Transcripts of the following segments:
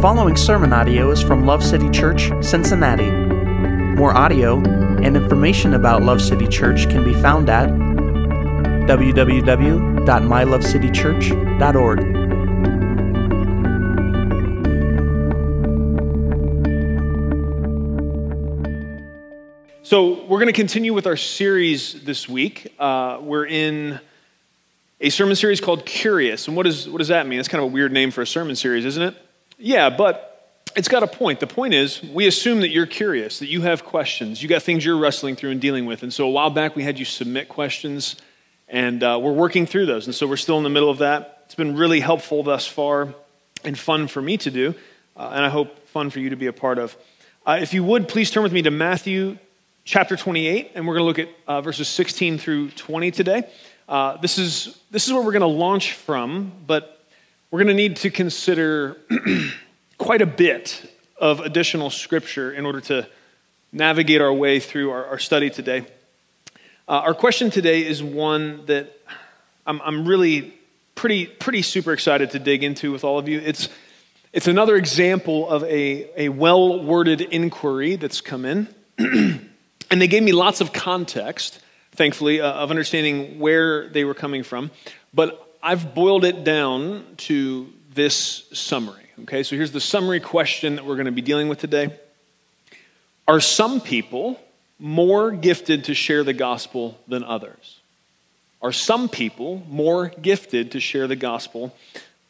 following sermon audio is from Love City Church, Cincinnati. More audio and information about Love City Church can be found at www.mylovecitychurch.org. So, we're going to continue with our series this week. Uh, we're in a sermon series called Curious. And what, is, what does that mean? It's kind of a weird name for a sermon series, isn't it? Yeah, but it's got a point. The point is, we assume that you're curious, that you have questions, you got things you're wrestling through and dealing with. And so, a while back, we had you submit questions, and uh, we're working through those. And so, we're still in the middle of that. It's been really helpful thus far and fun for me to do, uh, and I hope fun for you to be a part of. Uh, if you would, please turn with me to Matthew chapter 28, and we're going to look at uh, verses 16 through 20 today. Uh, this, is, this is where we're going to launch from, but we're going to need to consider quite a bit of additional scripture in order to navigate our way through our, our study today. Uh, our question today is one that I'm, I'm really pretty, pretty super excited to dig into with all of you. It's, it's another example of a, a well worded inquiry that's come in. And they gave me lots of context, thankfully, uh, of understanding where they were coming from. But I've boiled it down to this summary. Okay, so here's the summary question that we're going to be dealing with today Are some people more gifted to share the gospel than others? Are some people more gifted to share the gospel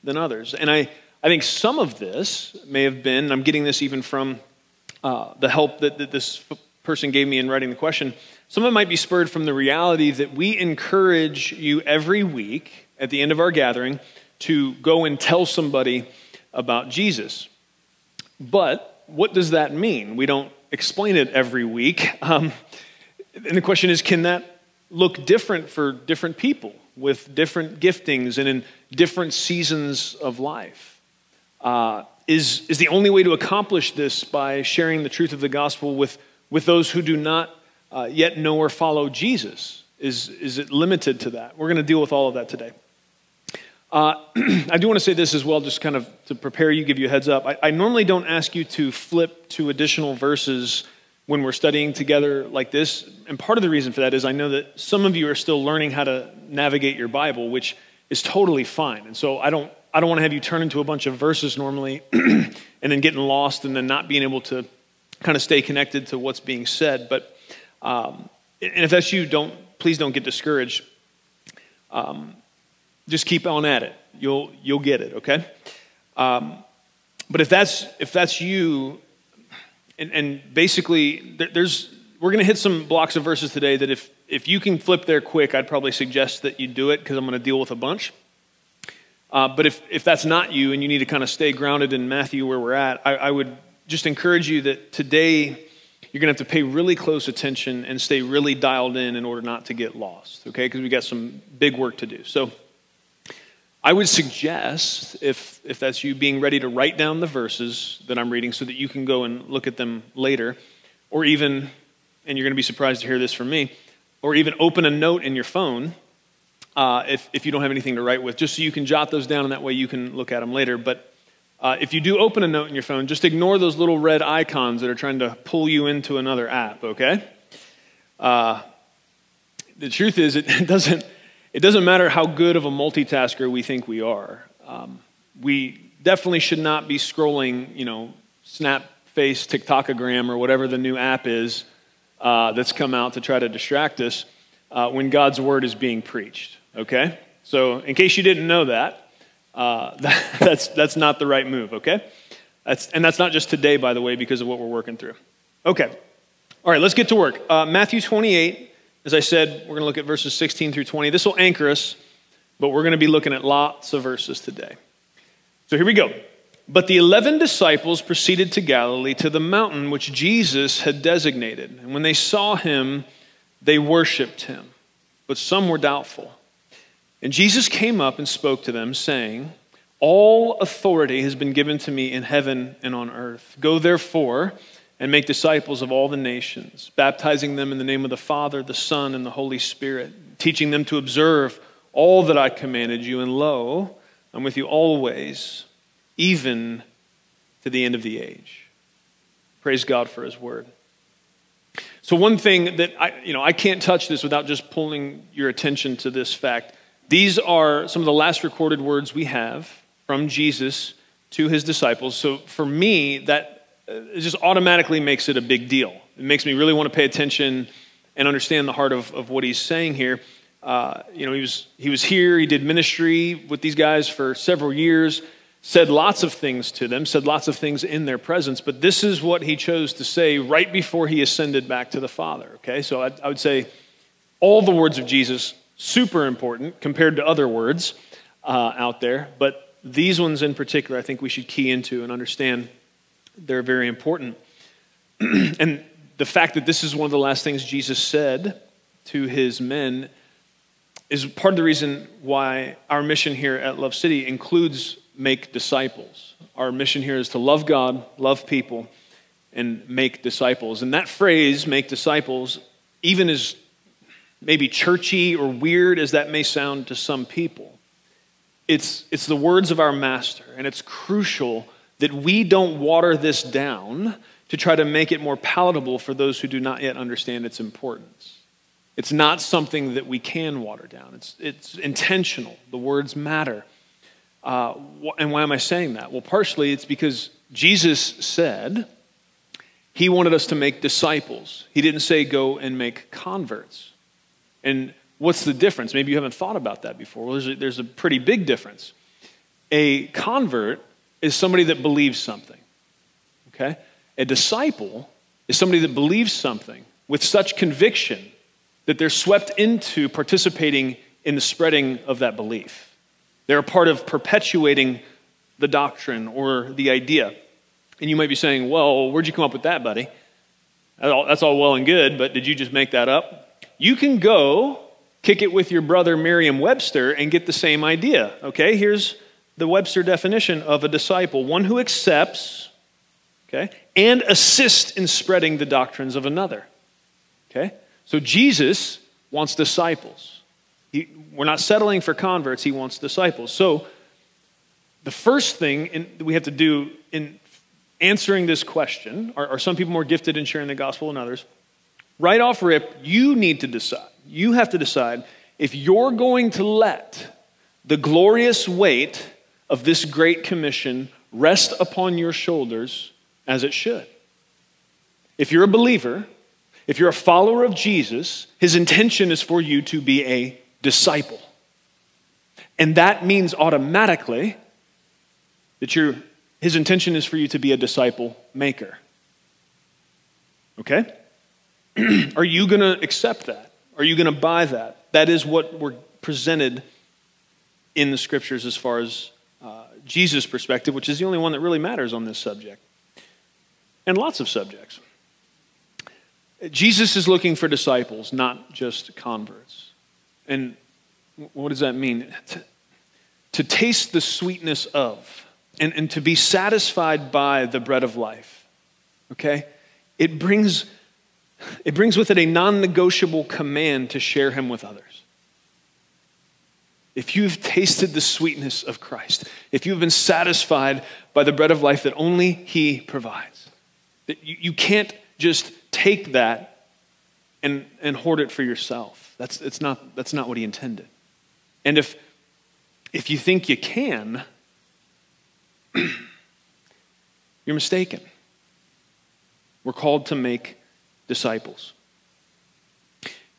than others? And I, I think some of this may have been, I'm getting this even from uh, the help that, that this person gave me in writing the question, some of it might be spurred from the reality that we encourage you every week at the end of our gathering to go and tell somebody about Jesus. But what does that mean? We don't explain it every week. Um, and the question is can that look different for different people with different giftings and in different seasons of life? Uh, is, is the only way to accomplish this by sharing the truth of the gospel with with those who do not uh, yet know or follow Jesus? Is, is it limited to that? We're going to deal with all of that today. Uh, I do want to say this as well, just kind of to prepare you, give you a heads up. I, I normally don't ask you to flip to additional verses when we're studying together like this. And part of the reason for that is I know that some of you are still learning how to navigate your Bible, which is totally fine. And so I don't, I don't want to have you turn into a bunch of verses normally and then getting lost and then not being able to kind of stay connected to what's being said. But um, and if that's you, don't please don't get discouraged. Um, just keep on at it. You'll you'll get it. Okay. Um, but if that's if that's you, and, and basically there, there's we're going to hit some blocks of verses today that if if you can flip there quick, I'd probably suggest that you do it because I'm going to deal with a bunch. Uh, but if, if that's not you and you need to kind of stay grounded in Matthew where we're at, I, I would just encourage you that today you're going to have to pay really close attention and stay really dialed in in order not to get lost, okay? Because we got some big work to do. So I would suggest, if, if that's you, being ready to write down the verses that I'm reading so that you can go and look at them later, or even, and you're going to be surprised to hear this from me, or even open a note in your phone uh, if, if you don't have anything to write with, just so you can jot those down and that way you can look at them later. But uh, if you do open a note in your phone, just ignore those little red icons that are trying to pull you into another app, okay? Uh, the truth is, it doesn't, it doesn't matter how good of a multitasker we think we are. Um, we definitely should not be scrolling, you know, Snap Face, TikTokagram, or whatever the new app is uh, that's come out to try to distract us uh, when God's word is being preached, okay? So, in case you didn't know that, uh, that, that's, that's not the right move, okay? That's, and that's not just today, by the way, because of what we're working through. Okay. All right, let's get to work. Uh, Matthew 28, as I said, we're going to look at verses 16 through 20. This will anchor us, but we're going to be looking at lots of verses today. So here we go. But the eleven disciples proceeded to Galilee, to the mountain which Jesus had designated. And when they saw him, they worshiped him, but some were doubtful. And Jesus came up and spoke to them, saying, All authority has been given to me in heaven and on earth. Go therefore and make disciples of all the nations, baptizing them in the name of the Father, the Son, and the Holy Spirit, teaching them to observe all that I commanded you. And lo, I'm with you always, even to the end of the age. Praise God for his word. So one thing that I, you know, I can't touch this without just pulling your attention to this fact. These are some of the last recorded words we have from Jesus to his disciples. So for me, that it just automatically makes it a big deal. It makes me really want to pay attention and understand the heart of, of what he's saying here. Uh, you know, he was, he was here, he did ministry with these guys for several years said lots of things to them, said lots of things in their presence, but this is what he chose to say right before he ascended back to the Father. Okay, so I, I would say all the words of Jesus, super important compared to other words uh, out there, but these ones in particular, I think we should key into and understand they're very important. and the fact that this is one of the last things Jesus said to his men is part of the reason why our mission here at Love City includes make disciples. Our mission here is to love God, love people, and make disciples. And that phrase, make disciples, even as maybe churchy or weird as that may sound to some people, it's, it's the words of our master. And it's crucial that we don't water this down to try to make it more palatable for those who do not yet understand its importance. It's not something that we can water down. It's, it's intentional. The words matter. Uh, and why am I saying that? Well, partially it's because Jesus said he wanted us to make disciples. He didn't say go and make converts. And what's the difference? Maybe you haven't thought about that before. Well, there's a, there's a pretty big difference. A convert is somebody that believes something, okay? A disciple is somebody that believes something with such conviction that they're swept into participating in the spreading of that belief. They're a part of perpetuating the doctrine or the idea. And you might be saying, well, where'd you come up with that, buddy? That's all well and good, but did you just make that up? You can go kick it with your brother Merriam Webster and get the same idea. Okay, here's the Webster definition of a disciple one who accepts, okay, and assists in spreading the doctrines of another. Okay, so Jesus wants disciples. He, we're not settling for converts, he wants disciples. So, the first thing in, we have to do in answering this question are, are some people more gifted in sharing the gospel than others? Right off rip, you need to decide. You have to decide if you're going to let the glorious weight of this great commission rest upon your shoulders as it should. If you're a believer, if you're a follower of Jesus, his intention is for you to be a disciple. And that means automatically that you his intention is for you to be a disciple maker. Okay? Are you going to accept that? Are you going to buy that? That is what we're presented in the scriptures as far as Jesus' perspective, which is the only one that really matters on this subject, and lots of subjects. Jesus is looking for disciples, not just converts. And what does that mean? To, to taste the sweetness of, and, and to be satisfied by the bread of life. Okay? It brings, it brings with it a non negotiable command to share him with others. If you've tasted the sweetness of Christ, if you've been satisfied by the bread of life that only He provides, that you, you can't just take that and, and hoard it for yourself. That's, it's not, that's not what he intended. And if, if you think you can, you're mistaken. We're called to make disciples.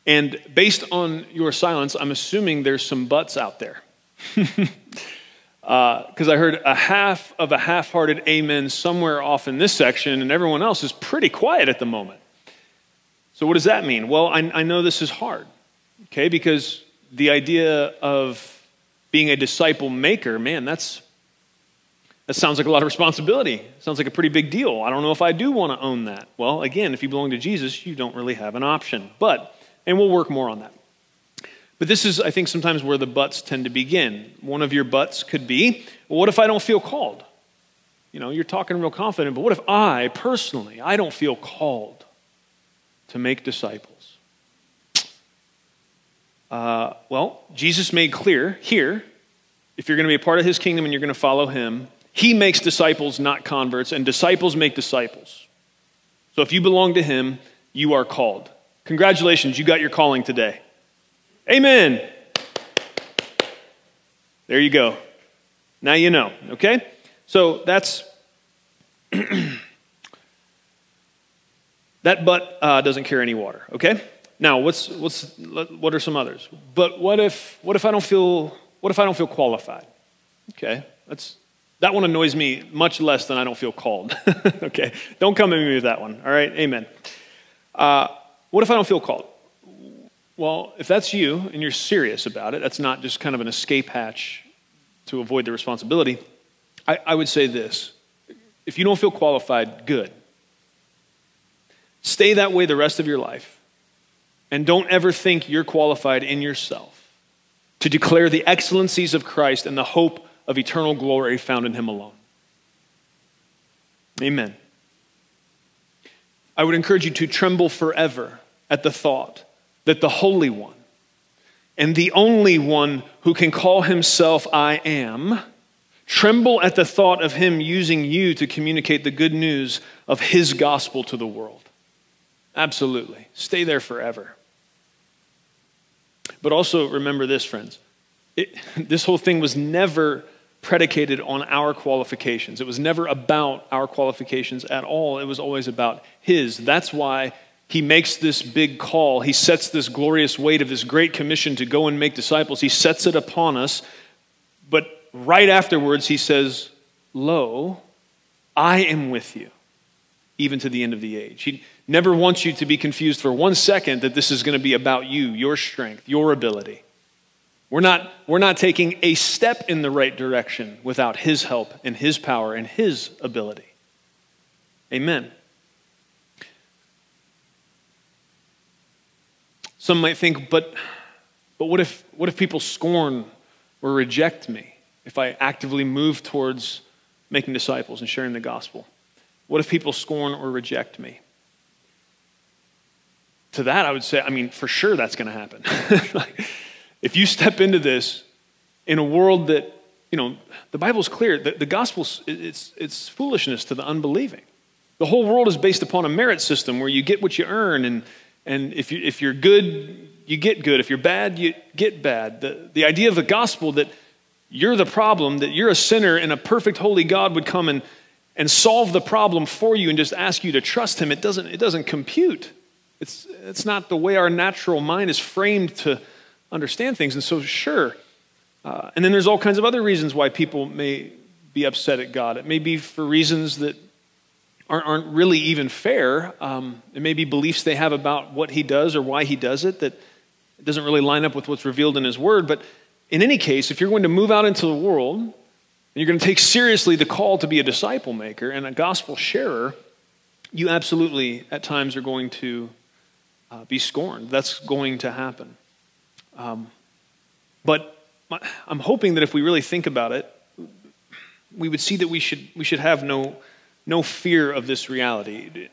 And based on your silence, I'm assuming there's some buts out there. Because uh, I heard a half of a half hearted amen somewhere off in this section, and everyone else is pretty quiet at the moment. So, what does that mean? Well, I, I know this is hard okay? Because the idea of being a disciple maker, man, that's that sounds like a lot of responsibility. Sounds like a pretty big deal. I don't know if I do want to own that. Well, again, if you belong to Jesus, you don't really have an option. But, and we'll work more on that. But this is, I think, sometimes where the buts tend to begin. One of your buts could be, well, what if I don't feel called? You know, you're talking real confident, but what if I personally, I don't feel called to make disciples? Uh, well, Jesus made clear here if you're going to be a part of his kingdom and you're going to follow him, He makes disciples, not converts, and disciples make disciples. So if you belong to Him, you are called. Congratulations, you got your calling today. Amen. There you go. Now you know, okay? So that's. that but uh, doesn't carry any water, okay? Now, what's, what's, what are some others? But what if, what if I don't feel, what if I don't feel qualified? Okay, that's, that one annoys me much less than I don't feel called. okay, don't come at me with that one. All right, amen. Uh, what if I don't feel called? Well, if that's you and you're serious about it, that's not just kind of an escape hatch to avoid the responsibility. I, I would say this if you don't feel qualified, good. Stay that way the rest of your life. And don't ever think you're qualified in yourself to declare the excellencies of Christ and the hope of eternal glory found in Him alone. Amen. I would encourage you to tremble forever at the thought that the Holy One and the only one who can call himself I am, tremble at the thought of him using you to communicate the good news of his gospel to the world. Absolutely. Stay there forever. But also remember this, friends. It, this whole thing was never predicated on our qualifications. It was never about our qualifications at all. It was always about His. That's why He makes this big call. He sets this glorious weight of this great commission to go and make disciples. He sets it upon us. But right afterwards, He says, Lo, I am with you, even to the end of the age. He never wants you to be confused for one second that this is going to be about you, your strength, your ability. We're not, we're not taking a step in the right direction without His help and His power and His ability. Amen. Some might think, but, but what, if, what if people scorn or reject me if I actively move towards making disciples and sharing the gospel? What if people scorn or reject me? To that, I would say, I mean, for sure that's going to happen. If you step into this in a world that, you know, the Bible's clear, the, the gospel, it's, it's foolishness to the unbelieving. The whole world is based upon a merit system where you get what you earn, and, and if, you, if you're good, you get good. If you're bad, you get bad. The, the idea of the gospel that you're the problem, that you're a sinner, and a perfect holy God would come and, and solve the problem for you and just ask you to trust him, it doesn't, it doesn't compute. It's, it's not the way our natural mind is framed to understand things. And so, sure. Uh, and then there's all kinds of other reasons why people may be upset at God. It may be for reasons that aren't, aren't really even fair. Um, it may be beliefs they have about what He does or why He does it that doesn't really line up with what's revealed in His Word. But in any case, if you're going to move out into the world and you're going to take seriously the call to be a disciple maker and a gospel sharer, you absolutely at times are going to uh, be scorned. That's going to happen. Um, but I'm hoping that if we really think about it, we would see that we should, we should have no, no fear of this reality.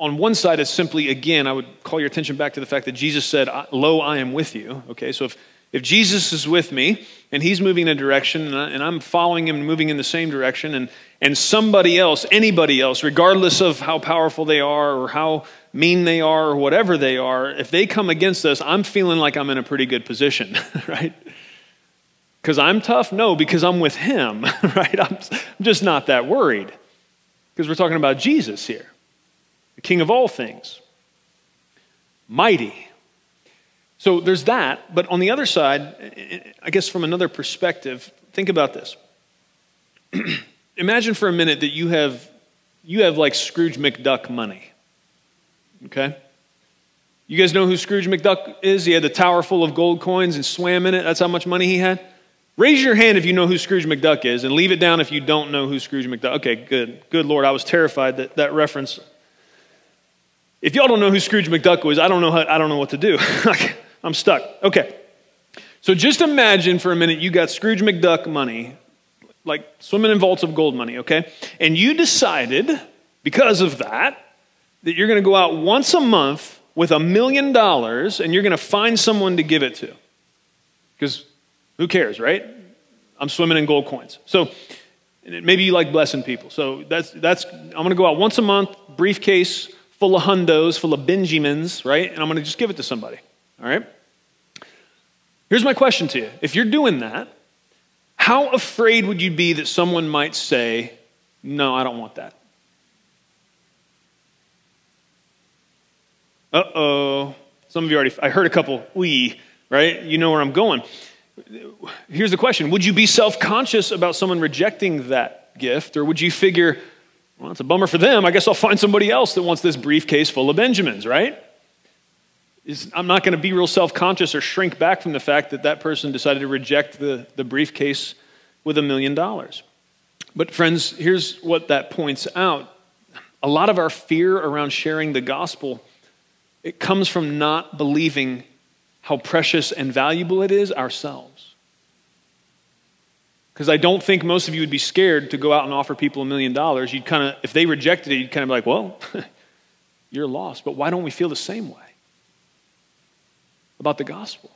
On one side, it's simply, again, I would call your attention back to the fact that Jesus said, Lo, I am with you. Okay, so if, if Jesus is with me and he's moving in a direction and, I, am following him and moving in the same direction, and, and somebody else, anybody else, regardless of how powerful they are or how mean they are or whatever they are, if they come against us, I'm feeling like I'm in a pretty good position, right? Because I'm tough? No, because I'm with him, right? I'm, just not that worried. Because we're talking about Jesus here, the King of all things, mighty. So there's that, but on the other side, I guess from another perspective, think about this. Imagine for a minute that you have you have like Scrooge McDuck money. Okay? You guys know who Scrooge McDuck is? He had the tower full of gold coins and swam in it. That's how much money he had. Raise your hand if you know who Scrooge McDuck is, and leave it down if you don't know who Scrooge McDuck. Okay, good, good Lord. I was terrified that that reference. If y'all don't know who Scrooge McDuck was, I don't know how, I don't know what to do. I'm stuck. Okay, so just imagine for a minute you got Scrooge McDuck money, like swimming in vaults of gold money. Okay, and you decided because of that that you're going to go out once a month with a million dollars and you're going to find someone to give it to. Because who cares, right? I'm swimming in gold coins. So maybe you like blessing people. So that's, that's I'm going to go out once a month, briefcase full of hundos, full of Benjamins, right? And I'm going to just give it to somebody, all right? Here's my question to you. If you're doing that, how afraid would you be that someone might say, No, I don't want that? Uh oh. Some of you already, I heard a couple, we, right? You know where I'm going. Here's the question Would you be self conscious about someone rejecting that gift, or would you figure, well, it's a bummer for them. I guess I'll find somebody else that wants this briefcase full of Benjamins, right? I'm not going to be real self conscious or shrink back from the fact that that person decided to reject the, the briefcase with a million dollars. But, friends, here's what that points out a lot of our fear around sharing the gospel it comes from not believing how precious and valuable it is ourselves because I don't think most of you would be scared to go out and offer people a million dollars. You'd kind of, if they rejected it, you'd kind of be like, well, you're lost. But why don't we feel the same way about the gospel?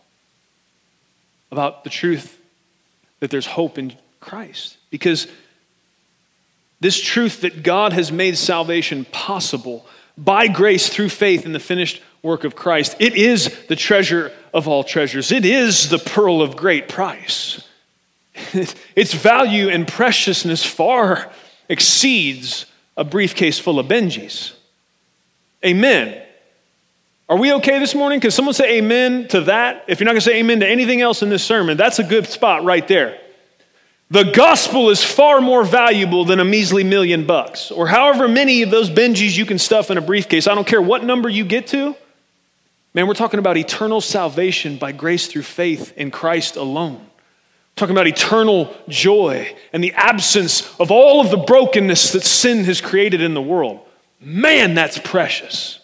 About the truth that there's hope in Christ? Because this truth that God has made salvation possible by grace through faith in the finished work of Christ, it is the treasure of all treasures. It is the pearl of great price. its value and preciousness far exceeds a briefcase full of Benjis. Amen. Are we okay this morning? Can someone say amen to that? If you're not going to say amen to anything else in this sermon, that's a good spot right there. The gospel is far more valuable than a measly million bucks, or however many of those Benjis you can stuff in a briefcase. I don't care what number you get to. Man, we're talking about eternal salvation by grace through faith in Christ alone talking about eternal joy and the absence of all of the brokenness that sin has created in the world. Man, that's precious.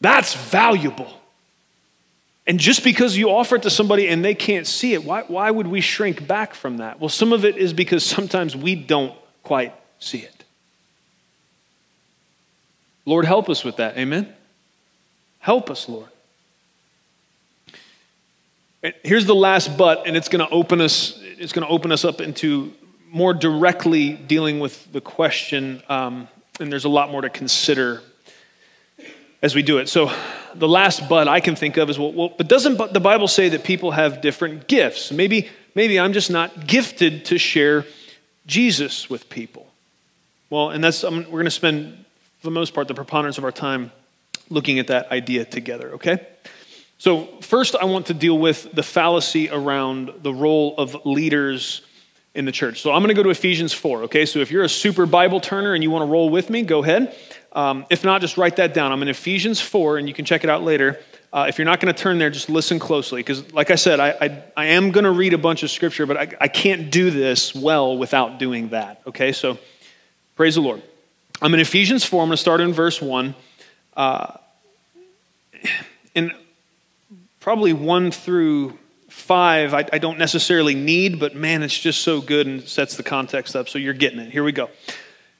That's valuable. And just because you offer it to somebody and they can't see it, why, why would we shrink back from that? Well, some of it is because sometimes we don't quite see it. Lord, help us with that. Amen? Help us, Lord. Here's the last but, and it's going to open us. It's going to open us up into more directly dealing with the question, um, and there's a lot more to consider as we do it. So, the last but I can think of is well, well but doesn't the Bible say that people have different gifts? Maybe, maybe I'm just not gifted to share Jesus with people. Well, and that's we're going to spend for the most part the preponderance of our time looking at that idea together. Okay. So, first, I want to deal with the fallacy around the role of leaders in the church. So, I'm going to go to Ephesians 4, okay? So, if you're a super Bible turner and you want to roll with me, go ahead. Um, if not, just write that down. I'm in Ephesians 4, and you can check it out later. Uh, if you're not going to turn there, just listen closely. Because, like I said, I, I, I am going to read a bunch of scripture, but I, I can't do this well without doing that, okay? So, praise the Lord. I'm in Ephesians 4. I'm going to start in verse 1. Uh, and probably one through five, I, I, don't necessarily need, but man, it's just so good and sets the context up. So you're getting it. Here we go.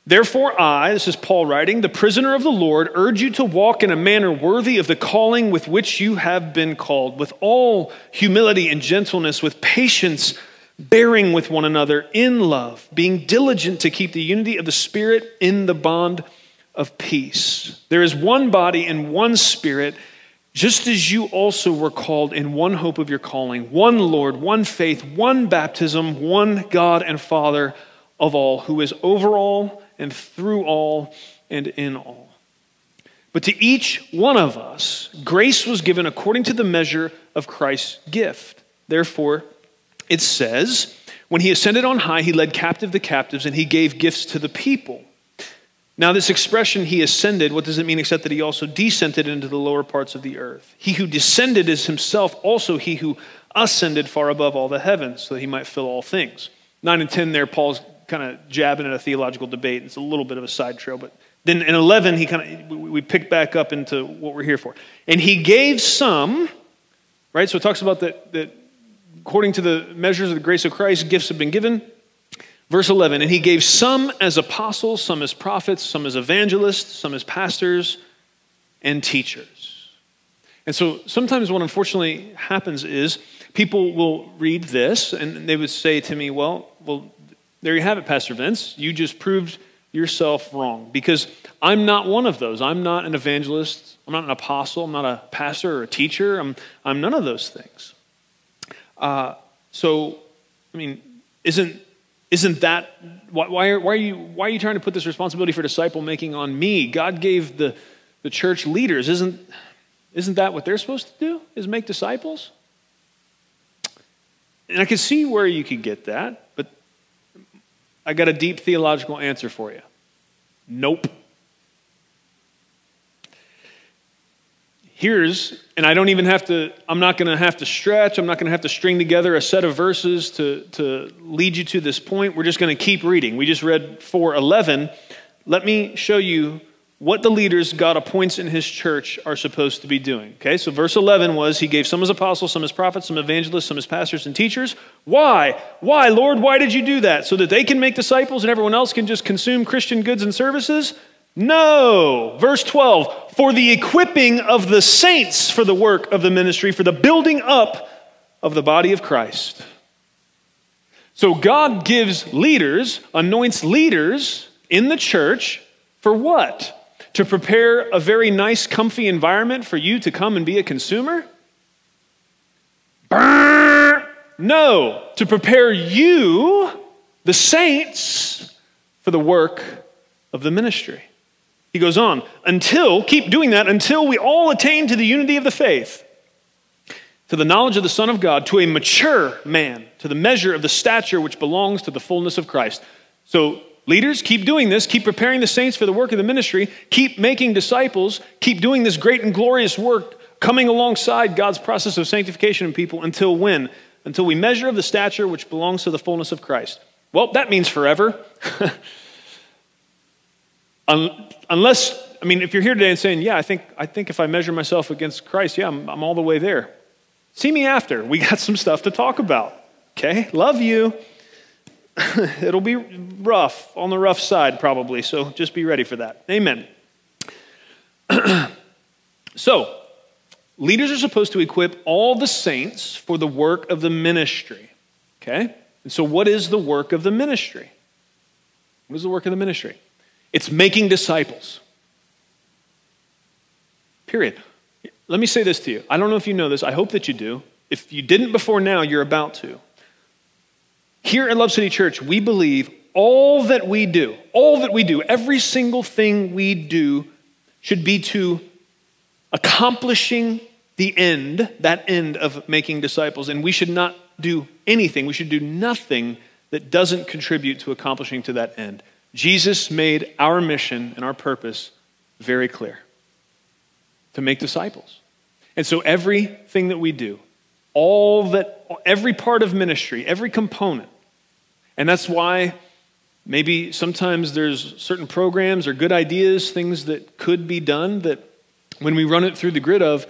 Therefore, I, this is Paul writing, the prisoner of the Lord, urge you to walk in a manner worthy of the calling with which you have been called, with all humility and gentleness, with patience, bearing with one another in love, being diligent to keep the unity of the Spirit in the bond of peace. There is one body and one Spirit just as you also were called in one hope of your calling, one Lord, one faith, one baptism, one God and Father of all, who is over all and through all and in all. But to each one of us, grace was given according to the measure of Christ's gift. Therefore, it says, when he ascended on high, he led captive the captives and he gave gifts to the people. Now, this expression, he ascended, what does it mean except that he also descended into the lower parts of the earth? He who descended is himself also he who ascended far above all the heavens so that he might fill all things. 9 and 10 there, Paul's kind of jabbing at a theological debate. It's a little bit of a side trail, but then in 11, he kind of, we pick back up into what we're here for. And he gave some, right? So it talks about that, that according to the measures of the grace of Christ, gifts have been given. Verse 11, and he gave some as apostles, some as prophets, some as evangelists, some as pastors and teachers. And so sometimes what unfortunately happens is people will read this and they would say to me, well, well, there you have it, Pastor Vince. You just proved yourself wrong because I'm not one of those. I'm not an evangelist. I'm not an apostle. I'm not a pastor or a teacher. I'm, I'm none of those things. Uh, so, I mean, isn't, isn't that, why, why, are, why, are you, why are you trying to put this responsibility for disciple making on me? God gave the, the church leaders. Isn't, isn't that what they're supposed to do, is make disciples? And I can see where you could get that, but I got a deep theological answer for you. Nope. Here's, and I don't even have to, I'm not going to have to stretch, I'm not going to have to string together a set of verses to, to lead you to this point. We're just going to keep reading. We just read 411. Let me show you what the leaders God appoints in his church are supposed to be doing. Okay, so verse 11 was He gave some as apostles, some as prophets, some evangelists, some as pastors and teachers. Why? Why, Lord? Why did you do that? So that they can make disciples and everyone else can just consume Christian goods and services? No. Verse 12 For the equipping of the saints for the work of the ministry, for the building up of the body of Christ. So God gives leaders, anoints leaders in the church for what? To prepare a very nice, comfy environment for you to come and be a consumer? No, to prepare you, the saints, for the work of the ministry. He goes on, until, keep doing that until we all attain to the unity of the faith, to the knowledge of the Son of God, to a mature man, to the measure of the stature which belongs to the fullness of Christ. So Leaders, keep doing this. Keep preparing the saints for the work of the ministry. Keep making disciples. Keep doing this great and glorious work, coming alongside God's process of sanctification in people until when? Until we measure of the stature which belongs to the fullness of Christ. Well, that means forever. Unless, I mean, if you're here today and saying, yeah, I think, I think if I measure myself against Christ, yeah, I'm, I'm all the way there. See me after. We got some stuff to talk about. Okay? Love you. It'll be rough, on the rough side probably, so just be ready for that. Amen. so, leaders are supposed to equip all the saints for the work of the ministry. Okay? And so, what is the work of the ministry? What is the work of the ministry? It's making disciples. Period. Let me say this to you. I don't know if you know this. I hope that you do. If you didn't before now, you're about to. Here at Love City Church, we believe all that we do, all that we do, every single thing we do should be to accomplishing the end, that end of making disciples. And we should not do anything, we should do nothing that doesn't contribute to accomplishing to that end. Jesus made our mission and our purpose very clear to make disciples. And so everything that we do, all that, every part of ministry, every component. And that's why maybe sometimes there's certain programs or good ideas, things that could be done that when we run it through the grid of,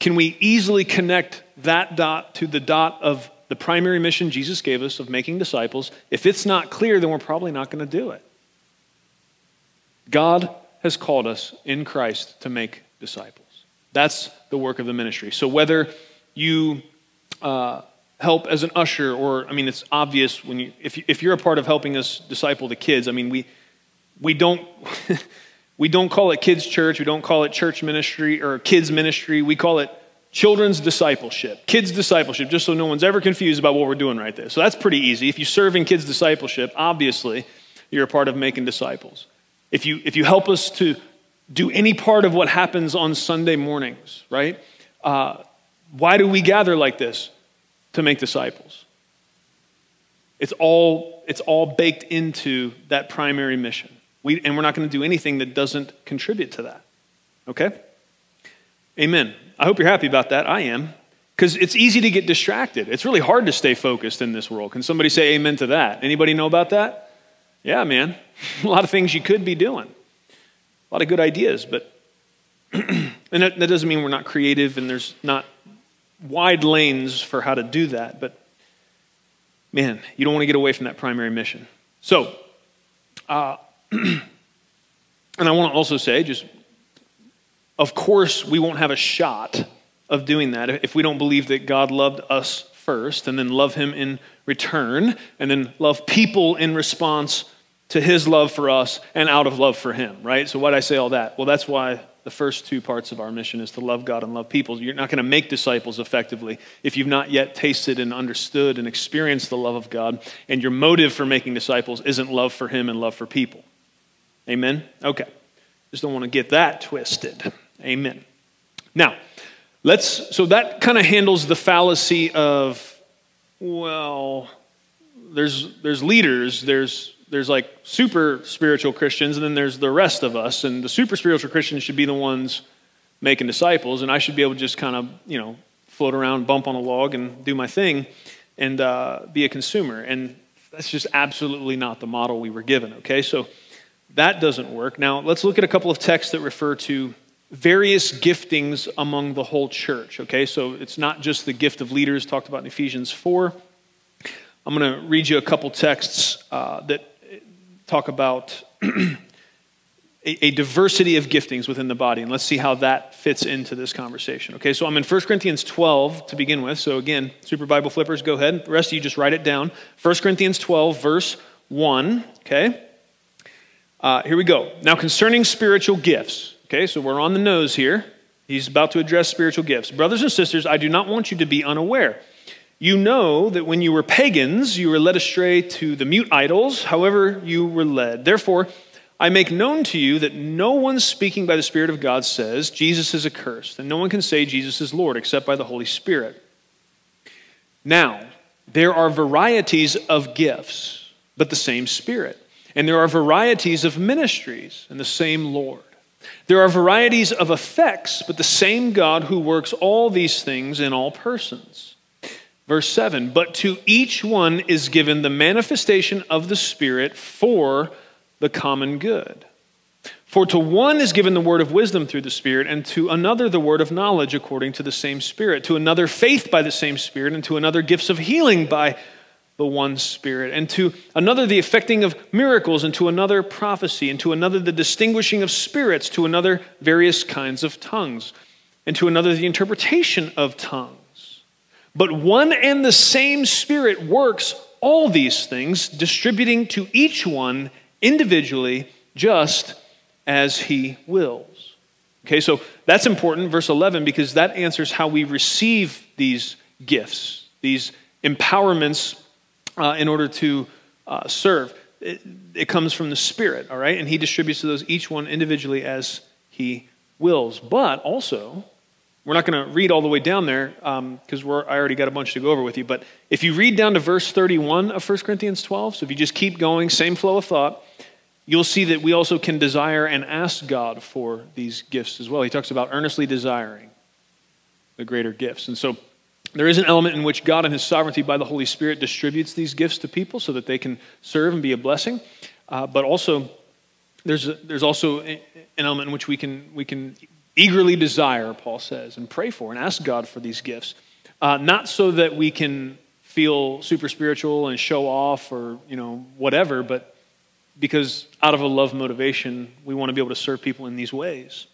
can we easily connect that dot to the dot of the primary mission Jesus gave us of making disciples? If it's not clear, then we're probably not going to do it. God has called us in Christ to make disciples. That's the work of the ministry. So whether you uh, help as an usher, or I mean, it's obvious when you if, you, if you're a part of helping us disciple the kids. I mean, we we don't we don't call it kids church. We don't call it church ministry or kids ministry. We call it children's discipleship, kids discipleship. Just so no one's ever confused about what we're doing right there. So that's pretty easy. If you serve in kids discipleship, obviously you're a part of making disciples. If you if you help us to do any part of what happens on Sunday mornings, right? Uh, why do we gather like this? To make disciples. It's all, it's all baked into that primary mission. We, and we're not going to do anything that doesn't contribute to that. Okay? Amen. I hope you're happy about that. I am. Because it's easy to get distracted. It's really hard to stay focused in this world. Can somebody say amen to that? Anybody know about that? Yeah, man. A lot of things you could be doing. A lot of good ideas, but and that, that doesn't mean we're not creative and there's not wide lanes for how to do that, but man, you don't want to get away from that primary mission. So, uh, and I want to also say, just of course, we won't have a shot of doing that if we don't believe that God loved us first, and then love him in return, and then love people in response to his love for us and out of love for him, right? So, why did I say all that? Well, that's why the first two parts of our mission is to love God and love people. You're not going to make disciples effectively if you've not yet tasted and understood and experienced the love of God, and your motive for making disciples isn't love for him and love for people. Amen? Okay. Just don't want to get that twisted. Amen. Now, let's, so that kind of handles the fallacy of, well, there's, there's leaders, there's there's like super spiritual Christians, and then there's the rest of us. And the super spiritual Christians should be the ones making disciples, and I should be able to just kind of, you know, float around, bump on a log, and do my thing and uh, be a consumer. And that's just absolutely not the model we were given, okay? So that doesn't work. Now, let's look at a couple of texts that refer to various giftings among the whole church, okay? So it's not just the gift of leaders talked about in Ephesians 4. I'm going to read you a couple texts uh, that talk about a, a, diversity of giftings within the body. And let's see how that fits into this conversation. Okay, so I'm in 1 Corinthians 12 to begin with. So again, Super Bible Flippers, go ahead. The rest of you just write it down. 1 Corinthians 12, verse 1. Okay, uh, here we go. Now, concerning spiritual gifts. Okay, so we're on the nose here. He's about to address spiritual gifts. Brothers and sisters, I do not want you to be unaware you know that when you were pagans, you were led astray to the mute idols, however, you were led. Therefore, I make known to you that no one speaking by the Spirit of God says Jesus is accursed, and no one can say Jesus is Lord except by the Holy Spirit. Now, there are varieties of gifts, but the same Spirit. And there are varieties of ministries, and the same Lord. There are varieties of effects, but the same God who works all these things in all persons. Verse 7 But to each one is given the manifestation of the Spirit for the common good. For to one is given the word of wisdom through the Spirit, and to another the word of knowledge according to the same Spirit, to another faith by the same Spirit, and to another gifts of healing by the one Spirit, and to another the effecting of miracles, and to another prophecy, and to another the distinguishing of spirits, to another various kinds of tongues, and to another the interpretation of tongues. But one and the same Spirit works all these things, distributing to each one individually just as he wills. Okay, so that's important, verse 11, because that answers how we receive these gifts, these empowerments uh, in order to uh, serve. It, it comes from the Spirit, all right? And he distributes to those each one individually as he wills. But also, we're not going to read all the way down there because um, I already got a bunch to go over with you. But if you read down to verse 31 of 1 Corinthians 12, so if you just keep going, same flow of thought, you'll see that we also can desire and ask God for these gifts as well. He talks about earnestly desiring the greater gifts. And so there is an element in which God, in His sovereignty by the Holy Spirit, distributes these gifts to people so that they can serve and be a blessing. Uh, but also, there's, a, there's also an element in which we can, we can eagerly desire, Paul says, and pray for and ask God for these gifts. Uh, not so that we can feel super spiritual and show off or, you know, whatever, but because out of a love motivation, we want to be able to serve people in these ways.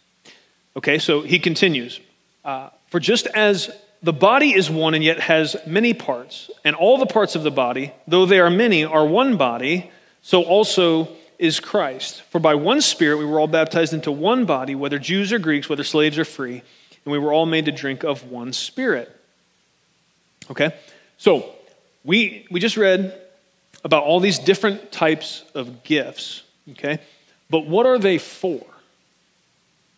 Okay, so he continues uh, For just as the body is one and yet has many parts, and all the parts of the body, though they are many, are one body, so also is Christ. For by one Spirit we were all baptized into one body, whether Jews or Greeks, whether slaves or free, and we were all made to drink of one Spirit. Okay? So, we, we just read about all these different types of gifts. Okay? But what are they for?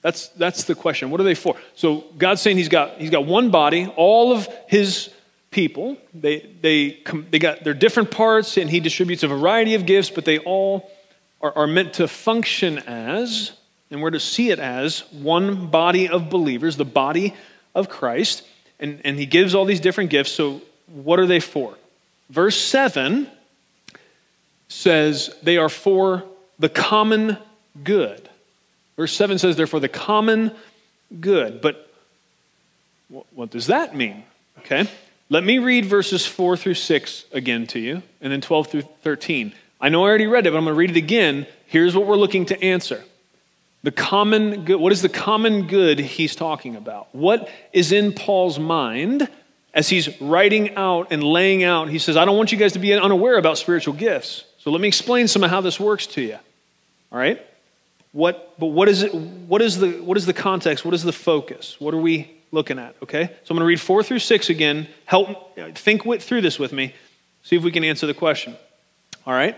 That's, that's the question. What are they for? So, God's saying he's got, he's got one body, all of his people, they, they, they got their different parts, and he distributes a variety of gifts, but they all are, are meant to function as, and we're to see it as, one body of believers, the body of Christ. And, and he gives all these different gifts. So, what are they for? Verse 7 says they are for the common good. Verse 7 says they're for the common good. But what does that mean? Okay. Let me read verses 4 through 6 again to you, and then 12 through 13. I know I already read it, but I'm going to read it again. Here's what we're looking to answer. The common good, what is the common good he's talking about? What is in Paul's mind as he's writing out and laying out, he says, I don't want you guys to be unaware about spiritual gifts. So let me explain some of how this works to you. All right? What, but what is, it, what, is the, what is the context? What is the focus? What are we looking at? Okay? So I'm going to read four through six again. Help think through this with me. See if we can answer the question. All right?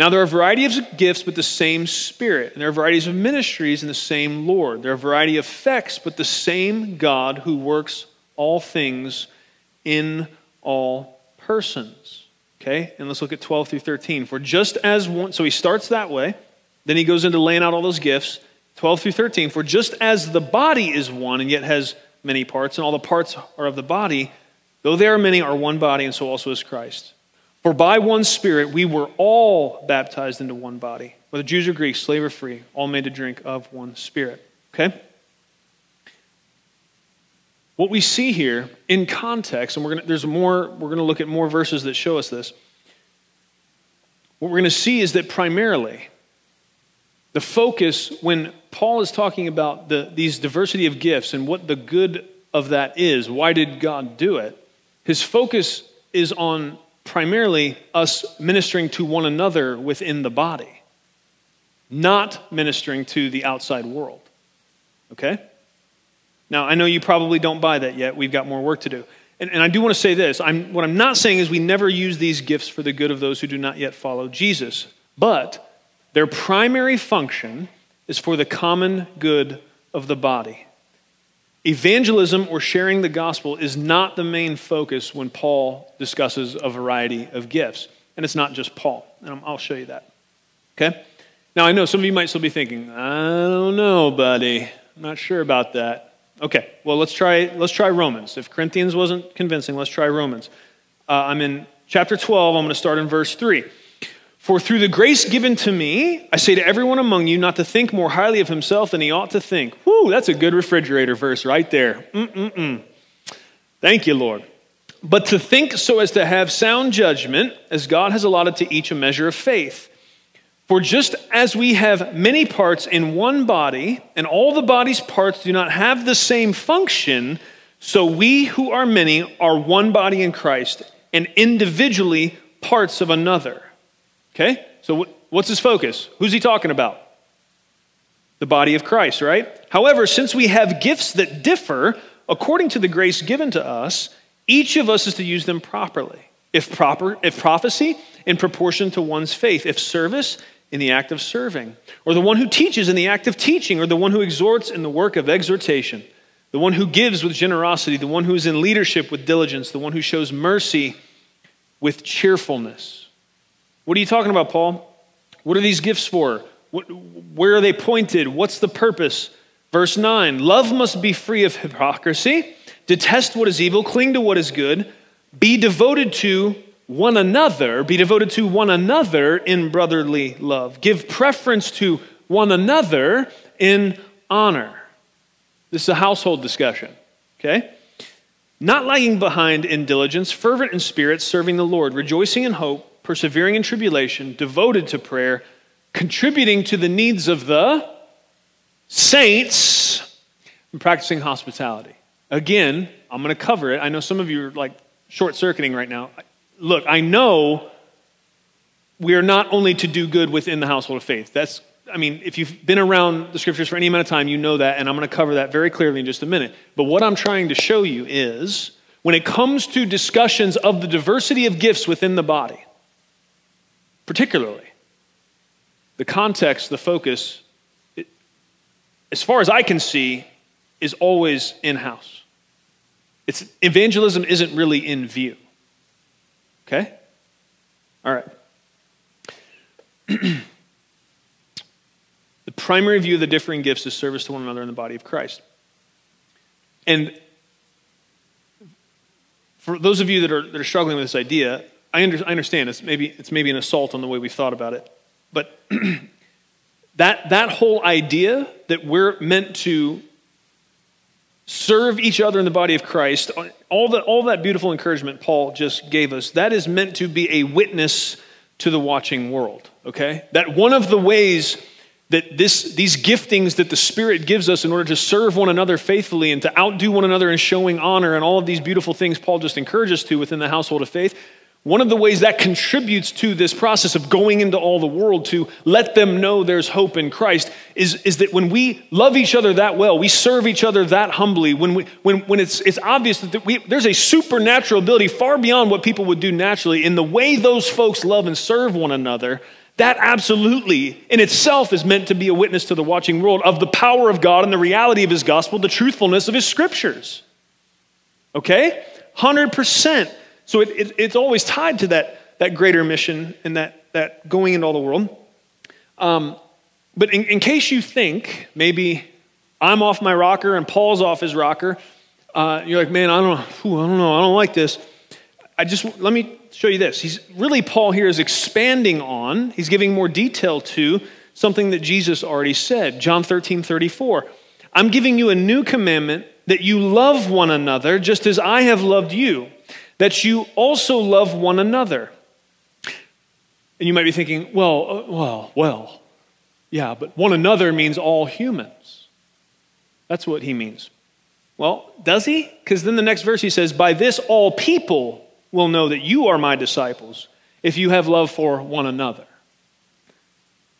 Now, there are varieties of gifts, but the same Spirit. And there are varieties of ministries and the same Lord. There are a variety of effects, but the same God who works all things in all persons. Okay? And let's look at 12 through 13. For just as one, so he starts that way, then he goes into laying out all those gifts. 12 through 13. For just as the body is one and yet has many parts, and all the parts are of the body, though there are many, are one body, and so also is Christ. For by one Spirit we were all baptized into one body, whether Jews or Greeks, slave or free, all made to drink of one Spirit. Okay? What we see here in context, and we're gonna, there's more, we're going to look at more verses that show us this. What we're going to see is that primarily, the focus when Paul is talking about the, these diversity of gifts and what the good of that is, why did God do it? His focus is on primarily us ministering to one another within the body, not ministering to the outside world. Okay? Now, I know you probably don't buy that yet. We've got more work to do. And, and I do want to say this I'm, what I'm not saying is we never use these gifts for the good of those who do not yet follow Jesus, but their primary function is for the common good of the body. Evangelism or sharing the gospel is not the main focus when Paul discusses a variety of gifts. And it's not just Paul. And I'll show you that. Okay? Now, I know some of you might still be thinking, I don't know, buddy. I'm not sure about that. Okay, well, let's try, let's try Romans. If Corinthians wasn't convincing, let's try Romans. Uh, I'm in chapter 12. I'm going to start in verse 3. For through the grace given to me, I say to everyone among you not to think more highly of himself than he ought to think. Whoo, that's a good refrigerator verse right there. Mm-mm-mm. Thank you, Lord. But to think so as to have sound judgment, as God has allotted to each a measure of faith. For just as we have many parts in one body, and all the body's parts do not have the same function, so we who are many are one body in Christ, and individually parts of another. Okay? So what's his focus? Who's he talking about? The body of Christ, right? However, since we have gifts that differ according to the grace given to us, each of us is to use them properly. If proper, if prophecy, in proportion to one's faith. If service, in the act of serving. Or the one who teaches in the act of teaching, or the one who exhorts in the work of exhortation. The one who gives with generosity, the one who is in leadership with diligence, the one who shows mercy with cheerfulness. What are you talking about, Paul? What are these gifts for? What, where are they pointed? What's the purpose? Verse 9 Love must be free of hypocrisy, detest what is evil, cling to what is good, be devoted to one another, be devoted to one another in brotherly love, give preference to one another in honor. This is a household discussion, okay? Not lagging behind in diligence, fervent in spirit, serving the Lord, rejoicing in hope persevering in tribulation, devoted to prayer, contributing to the needs of the saints, and practicing hospitality. Again, I'm going to cover it. I know some of you are like short circuiting right now. Look, I know we are not only to do good within the household of faith. That's, I mean, if you've been around the scriptures for any amount of time, you know that, and I'm going to cover that very clearly in just a minute. But what I'm trying to show you is when it comes to discussions of the diversity of gifts within the body, particularly. The context, the focus, it, as far as I can see, is always in house. It's, evangelism isn't really in view. Okay? All right. the primary view of the differing gifts is service to one another in the body of Christ. And for those of you that are, that are struggling with this idea, I, under, I understand it's maybe, it's maybe an assault on the way we thought about it. But that, that whole idea that we're meant to serve each other in the body of Christ, all, the, all that beautiful encouragement Paul just gave us, that is meant to be a witness to the watching world, okay? That one of the ways that this, these giftings that the Spirit gives us in order to serve one another faithfully and to outdo one another in showing honor and all of these beautiful things Paul just encourages us to within the household of faith, one of the ways that contributes to this process of going into all the world to let them know there's hope in Christ is, is that when we love each other that well, we serve each other that humbly, when, we, when, when it's, it's obvious that we, there's a supernatural ability far beyond what people would do naturally in the way those folks love and serve one another, that absolutely in itself is meant to be a witness to the watching world of the power of God and the reality of his gospel, the truthfulness of his scriptures. Okay? 100%. So it, it, it's always tied to that, that greater mission and that, that going into all the world. Um, but in, in, case you think maybe I'm off my rocker and Paul's off his rocker, uh, you're like, man, I don't, I don't know, I don't like this. I just let me show you this. He's really, Paul here is expanding on, he's giving more detail to something that Jesus already said. John 13, 34. I'm giving you a new commandment that you love one another just as I have loved you, that you also love one another. And you might be thinking, well, uh, well, well, yeah, but one another means all humans. That's what he means. Well, does he? Because then the next verse he says, By this all people will know that you are my disciples if you have love for one another.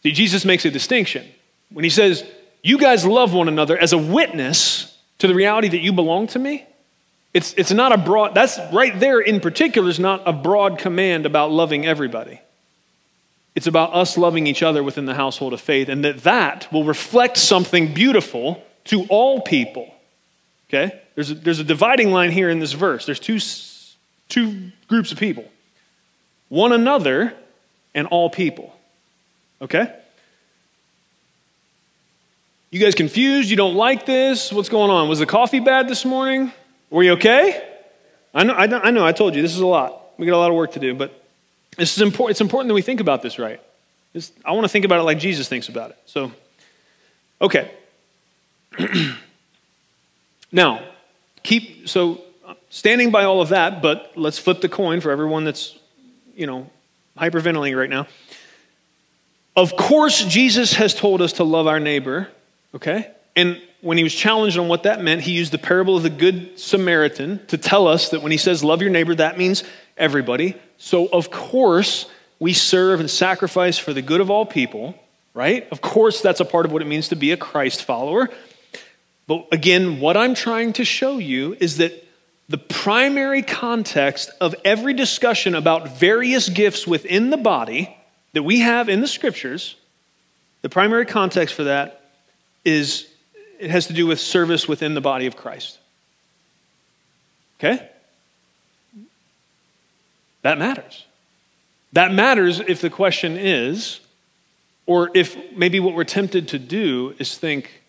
See, Jesus makes a distinction. When he says, You guys love one another as a witness to the reality that you belong to me, it's, it's not a broad, that's right there in particular is not a broad command about loving everybody. It's about us loving each other within the household of faith, and that that will reflect something beautiful to all people. Okay? There's a, there's a dividing line here in this verse. There's two two groups of people one another and all people. Okay? You guys confused? You don't like this? What's going on? Was the coffee bad this morning? Were you okay? I know, I know, I, told you, this is a lot. We got a lot of work to do, but this is important. it's important that we think about this right. This, I want to think about it like Jesus thinks about it. So, okay. now, keep, so standing by all of that, but let's flip the coin for everyone that's, you know, hyperventilating right now. Of course, Jesus has told us to love our neighbor, okay? And when he was challenged on what that meant, he used the parable of the Good Samaritan to tell us that when he says love your neighbor, that means everybody. So, of course, we serve and sacrifice for the good of all people, right? Of course, that's a part of what it means to be a Christ follower. But again, what I'm trying to show you is that the primary context of every discussion about various gifts within the body that we have in the scriptures, the primary context for that is it has to do with service within the body of Christ. Okay? That matters. That matters if the question is, or if maybe what we're tempted to do is think,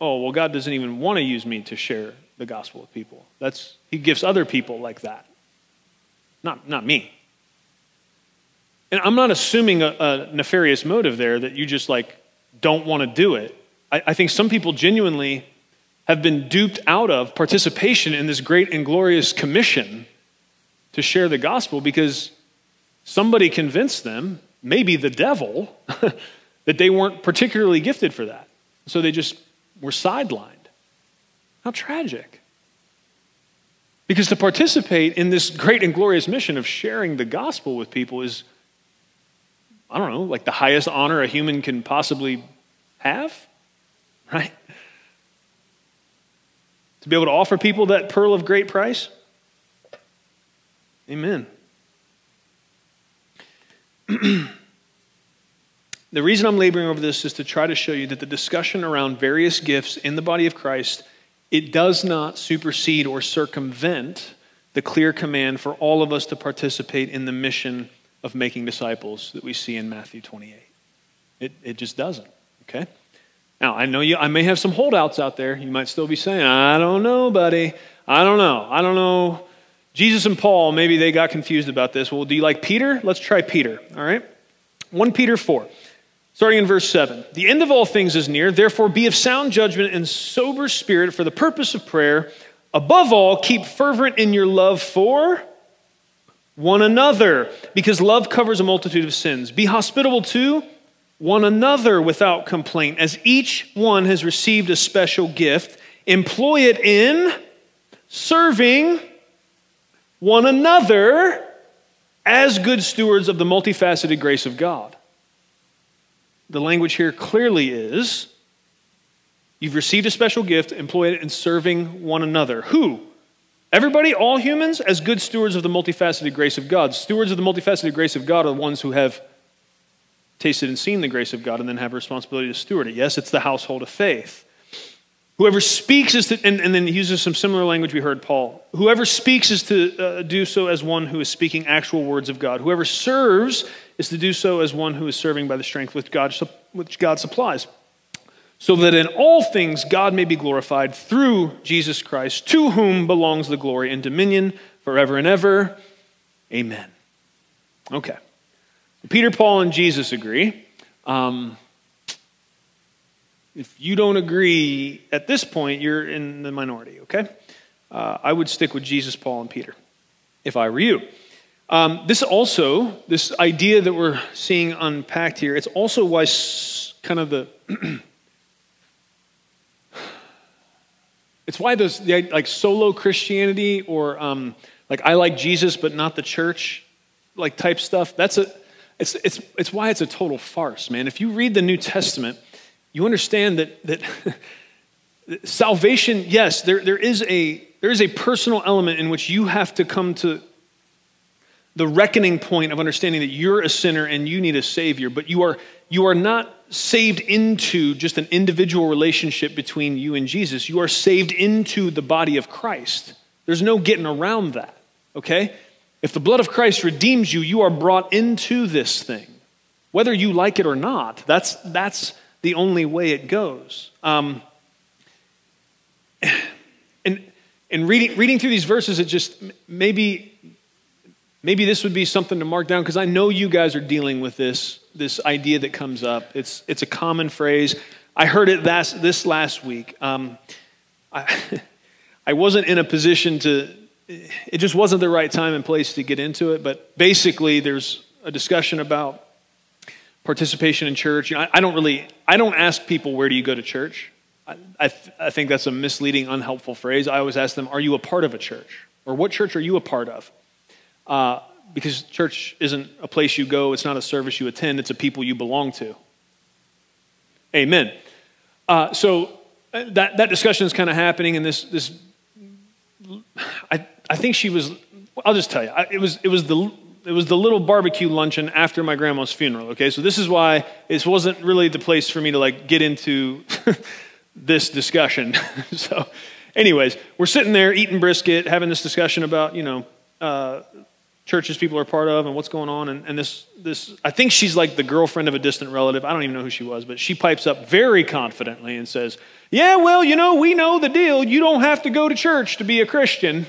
oh, well, God doesn't even want to use me to share the gospel with people. That's he gives other people like that. Not not me. And I'm not assuming a, a nefarious motive there that you just like don't want to do it. I, I think some people genuinely have been duped out of participation in this great and glorious commission to share the gospel because somebody convinced them, maybe the devil, that they weren't particularly gifted for that. So they just were sidelined. How tragic. Because to participate in this great and glorious mission of sharing the gospel with people is, I don't know, like the highest honor a human can possibly have, right? To be able to offer people that pearl of great price. Amen. the reason I'm laboring over this is to try to show you that the discussion around various gifts in the body of Christ it does not supersede or circumvent the clear command for all of us to participate in the mission of making disciples that we see in Matthew 28. It, it just doesn't, okay? Now, I know you, I may have some holdouts out there. You might still be saying, I don't know, buddy. I don't know. I don't know. Jesus and Paul, maybe they got confused about this. Well, do you like Peter? Let's try Peter, all right? 1 Peter 4. Starting in verse 7 The end of all things is near, therefore be of sound judgment and sober spirit for the purpose of prayer. Above all, keep fervent in your love for one another, because love covers a multitude of sins. Be hospitable to one another without complaint. As each one has received a special gift, employ it in serving one another as good stewards of the multifaceted grace of God. The language here clearly is you've received a special gift, employ it in serving one another. Who? Everybody, all humans, as good stewards of the multifaceted grace of God. Stewards of the multifaceted grace of God are the ones who have tasted and seen the grace of God and then have a responsibility to steward it. Yes, it's the household of faith. Whoever speaks is to, and, and then he uses some similar language we heard Paul. Whoever speaks is to uh, do so as one who is speaking actual words of God. Whoever serves is to do so as one who is serving by the strength which God, which God supplies. So that in all things God may be glorified through Jesus Christ, to whom belongs the glory and dominion forever and ever. Amen. Okay. Peter, Paul, and Jesus agree. Um, if you don't agree at this point, you're in the minority, okay? Uh, I would stick with Jesus, Paul, and Peter if I were you. Um, this also, this idea that we're seeing unpacked here, it's also why kind of the. it's why those, the, like solo Christianity or um, like I like Jesus but not the church, like type stuff, that's a it's, it's, it's why it's a total farce, man. If you read the New Testament, you understand that, that salvation, yes, there, there, is a, there is a personal element in which you have to come to the reckoning point of understanding that you're a sinner and you need a savior, but you are, you are not saved into just an individual relationship between you and Jesus. You are saved into the body of Christ. There's no getting around that, okay? If the blood of Christ redeems you, you are brought into this thing. Whether you like it or not, that's, that's the only way it goes. Um, and and reading, reading through these verses, it just maybe, maybe this would be something to mark down because I know you guys are dealing with this, this idea that comes up. It's, it's a common phrase. I heard it this, this last week. Um, I, I wasn't in a position to, it just wasn't the right time and place to get into it. But basically, there's a discussion about participation in church. You know, I, I, don't really, I don't ask people where do you go to church. I, I, th- I think that's a misleading, unhelpful phrase. I always ask them, are you a part of a church, or what church are you a part of? Uh, because church isn't a place you go, it's not a service you attend, it's a people you belong to. Amen. Uh, so uh, that, that discussion is kind of happening, and this, this I, I think she was, I'll just tell you, it was, it was the, it was the little barbecue luncheon after my grandma's funeral, okay? So this is why this wasn't really the place for me to like get into this discussion. so anyways, we're sitting there eating brisket, having this discussion about, you know, uh, churches people are part of and what's going on. And, and this, this, I think she's like the girlfriend of a distant relative. I don't even know who she was, but she pipes up very confidently and says, Yeah, well, you know, we know the deal. You don't have to go to church to be a Christian.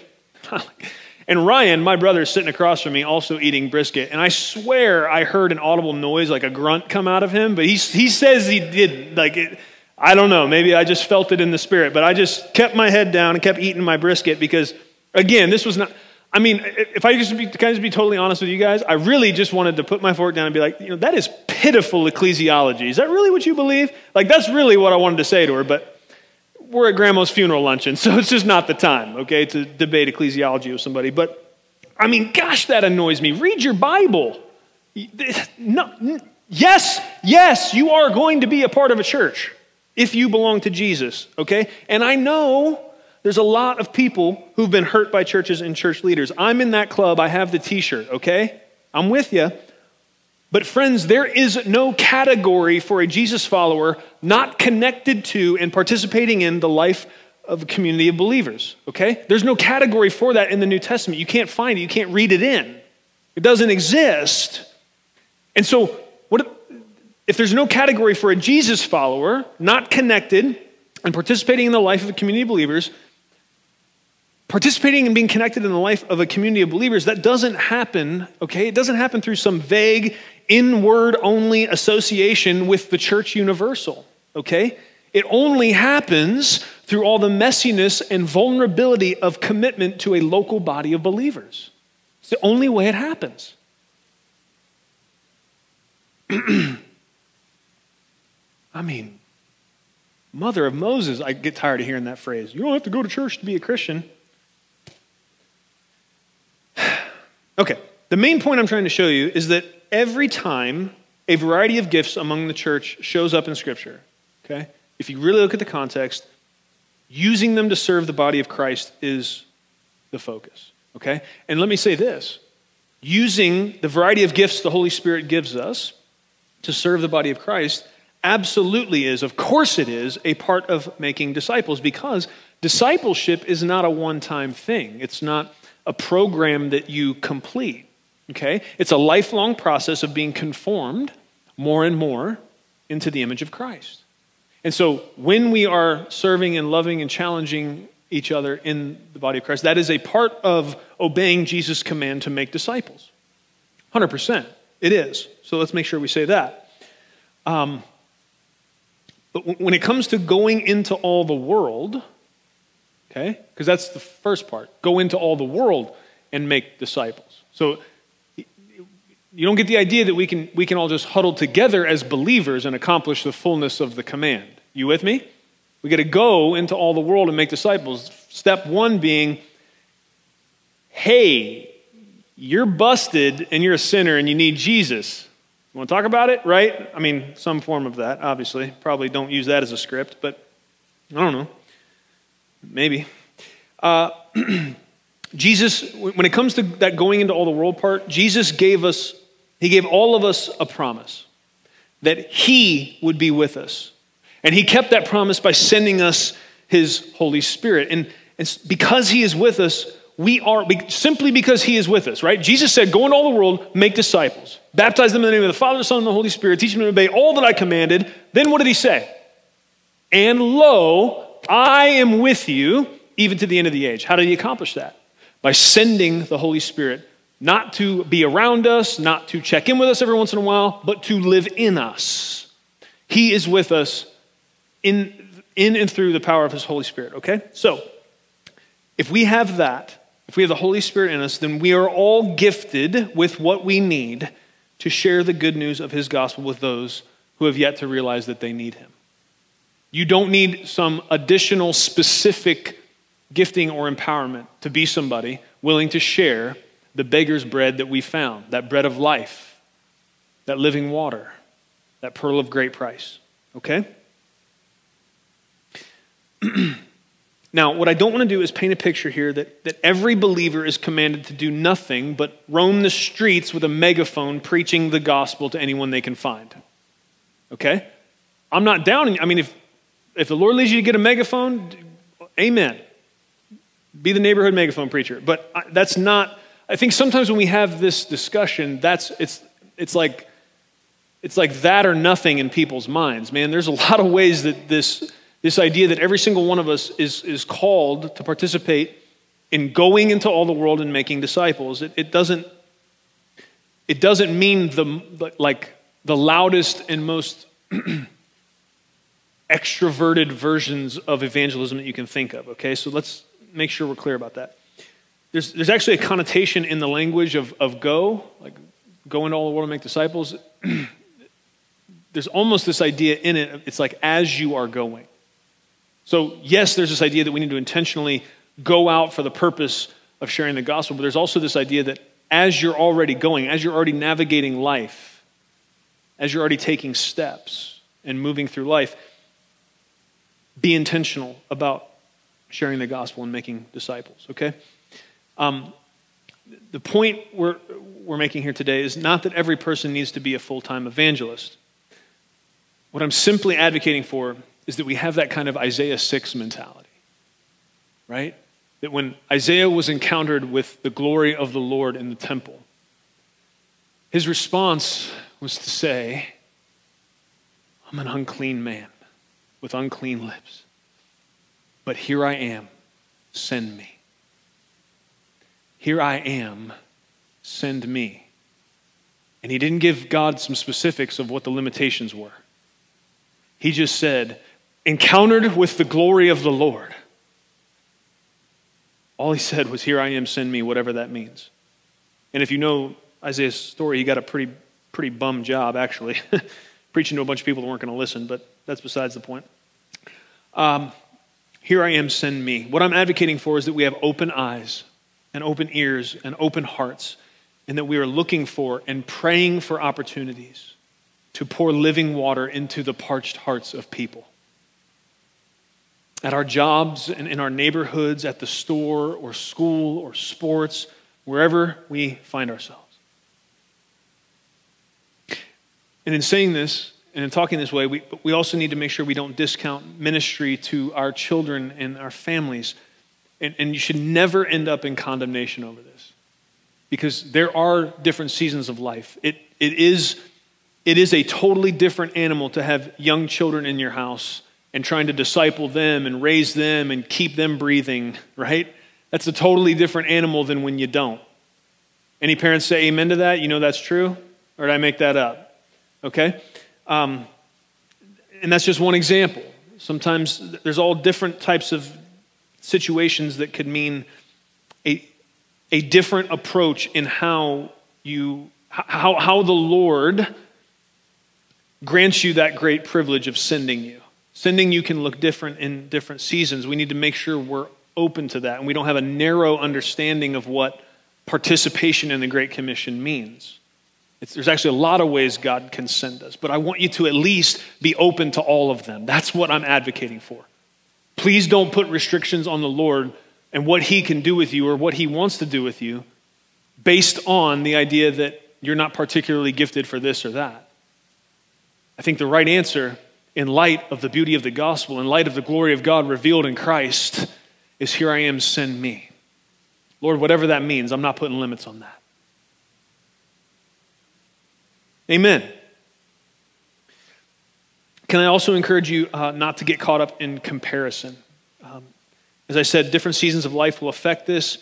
and Ryan, my brother, is sitting across from me, also eating brisket. And I swear I heard an audible noise, like a grunt, come out of him. But he, he says he did. Like, it, I don't know. Maybe I just felt it in the spirit. But I just kept my head down and kept eating my brisket because, again, this was not. I mean, if I just be, can I just be totally honest with you guys, I really just wanted to put my fork down and be like, you know, that is pitiful ecclesiology. Is that really what you believe? Like, that's really what I wanted to say to her. But we're at grandma's funeral luncheon, so it's just not the time, okay, to debate ecclesiology with somebody. But I mean, gosh, that annoys me. Read your Bible. No, yes, yes, you are going to be a part of a church if you belong to Jesus, okay? And I know there's a lot of people who've been hurt by churches and church leaders. I'm in that club. I have the t shirt, okay? I'm with you. But, friends, there is no category for a Jesus follower not connected to and participating in the life of a community of believers, okay? There's no category for that in the New Testament. You can't find it, you can't read it in. It doesn't exist. And so, what if there's no category for a Jesus follower not connected and participating in the life of a community of believers, participating and being connected in the life of a community of believers, that doesn't happen, okay? It doesn't happen through some vague, inward only association with the church universal, okay? It only happens through all the messiness and vulnerability of commitment to a local body of believers. It's the only way it happens. I mean, mother of Moses. I get tired of hearing that phrase. You don't have to go to church to be a Christian. okay, the main point I'm trying to show you is that every time a variety of gifts among the church shows up in Scripture, okay, if you really look at the context, using them to serve the body of Christ is the focus, okay? And let me say this using the variety of gifts the Holy Spirit gives us to serve the body of Christ absolutely is, of course it is, a part of making disciples because discipleship is not a one time thing. It's not a program that you complete. Okay? It's a lifelong process of being conformed more and more into the image of Christ. And so when we are serving and loving and challenging each other in the body of Christ, that is a part of obeying Jesus' command to make disciples. 100%. It is. So let's make sure we say that. Um, but when it comes to going into all the world, okay, because that's the first part go into all the world and make disciples. So you don't get the idea that we can, we can all just huddle together as believers and accomplish the fullness of the command. You with me? We got to go into all the world and make disciples. Step one being, hey, you're busted and you're a sinner and you need Jesus. You want to talk about it, right? I mean, some form of that, obviously. Probably don't use that as a script, but I don't know. Maybe. Uh, Jesus, when it comes to that going into all the world part, Jesus gave us, he gave all of us a promise that he would be with us. And he kept that promise by sending us his Holy Spirit. And, and because he is with us, we are, simply because he is with us, right? Jesus said, Go into all the world, make disciples, baptize them in the name of the Father, the Son, and the Holy Spirit, teach them to obey all that I commanded. Then what did he say? And lo, I am with you even to the end of the age. How did he accomplish that? By sending the Holy Spirit, not to be around us, not to check in with us every once in a while, but to live in us. He is with us in, in and through the power of his Holy Spirit, okay? So, if we have that, if we have the Holy Spirit in us, then we are all gifted with what we need to share the good news of his gospel with those who have yet to realize that they need him. You don't need some additional specific gifting or empowerment to be somebody willing to share the beggar's bread that we found, that bread of life, that living water, that pearl of great price. Okay? Now, what I don't want to do is paint a picture here that, that every believer is commanded to do nothing but roam the streets with a megaphone preaching the gospel to anyone they can find. Okay? I'm not down. I mean, if, if the Lord leads you to get a megaphone, amen. Be the neighborhood megaphone preacher. But I, that's not, I think sometimes when we have this discussion, that's, it's, it's like, it's like that or nothing in people's minds. Man, there's a lot of ways that this this idea that every single one of us is, is called to participate in going into all the world and making disciples. It, it doesn't, it doesn't mean the, like, the loudest and most extroverted versions of evangelism that you can think of, okay? So let's make sure we're clear about that. There's, there's actually a connotation in the language of, of go, like go into all the world and make disciples. there's almost this idea in it, it's like as you are going. So, yes, there's this idea that we need to intentionally go out for the purpose of sharing the gospel, but there's also this idea that as you're already going, as you're already navigating life, as you're already taking steps and moving through life, be intentional about sharing the gospel and making disciples, okay? Um, the point we're, we're making here today is not that every person needs to be a full time evangelist. What I'm simply advocating for is that we have that kind of Isaiah 6 mentality, right? That when Isaiah was encountered with the glory of the Lord in the temple, his response was to say, I'm an unclean man with unclean lips, but here I am, send me. Here I am, send me. And he didn't give God some specifics of what the limitations were. He just said, encountered with the glory of the Lord. All he said was, Here I am, send me, whatever that means. And if you know Isaiah's story, he got a pretty, pretty bum job, actually. preaching to a bunch of people that weren't going to listen, but that's besides the point. Um, here I am, send me. What I'm advocating for is that we have open eyes and open ears and open hearts, and that we are looking for and praying for opportunities to pour living water into the parched hearts of people. At our jobs and in our neighborhoods, at the store or school or sports, wherever we find ourselves. And in saying this, and in talking this way, we, we also need to make sure we don't discount ministry to our children and our families. And, and you should never end up in condemnation over this because there are different seasons of life. It, it, is, it is a totally different animal to have young children in your house and trying to disciple them and raise them and keep them breathing, right? That's a totally different animal than when you don't. Any parents say amen to that? You know that's true? Or did I make that up? Okay? Um, and that's just one example. Sometimes there's all different types of situations that could mean a, a different approach in how you how, how the Lord grants you that great privilege of sending you. Sending you can look different in different seasons. We need to make sure we're open to that and we don't have a narrow understanding of what participation in the Great Commission means. It's, there's actually a lot of ways God can send us, but I want you to at least be open to all of them. That's what I'm advocating for. Please don't put restrictions on the Lord and what He can do with you or what He wants to do with you based on the idea that you're not particularly gifted for this or that. I think the right answer, in light of the beauty of the gospel, in light of the glory of God revealed in Christ, is here I am, send me. Lord, whatever that means, I'm not putting limits on that. Amen. Can I also encourage you uh, not to get caught up in comparison? Um, as I said, different seasons of life will affect this.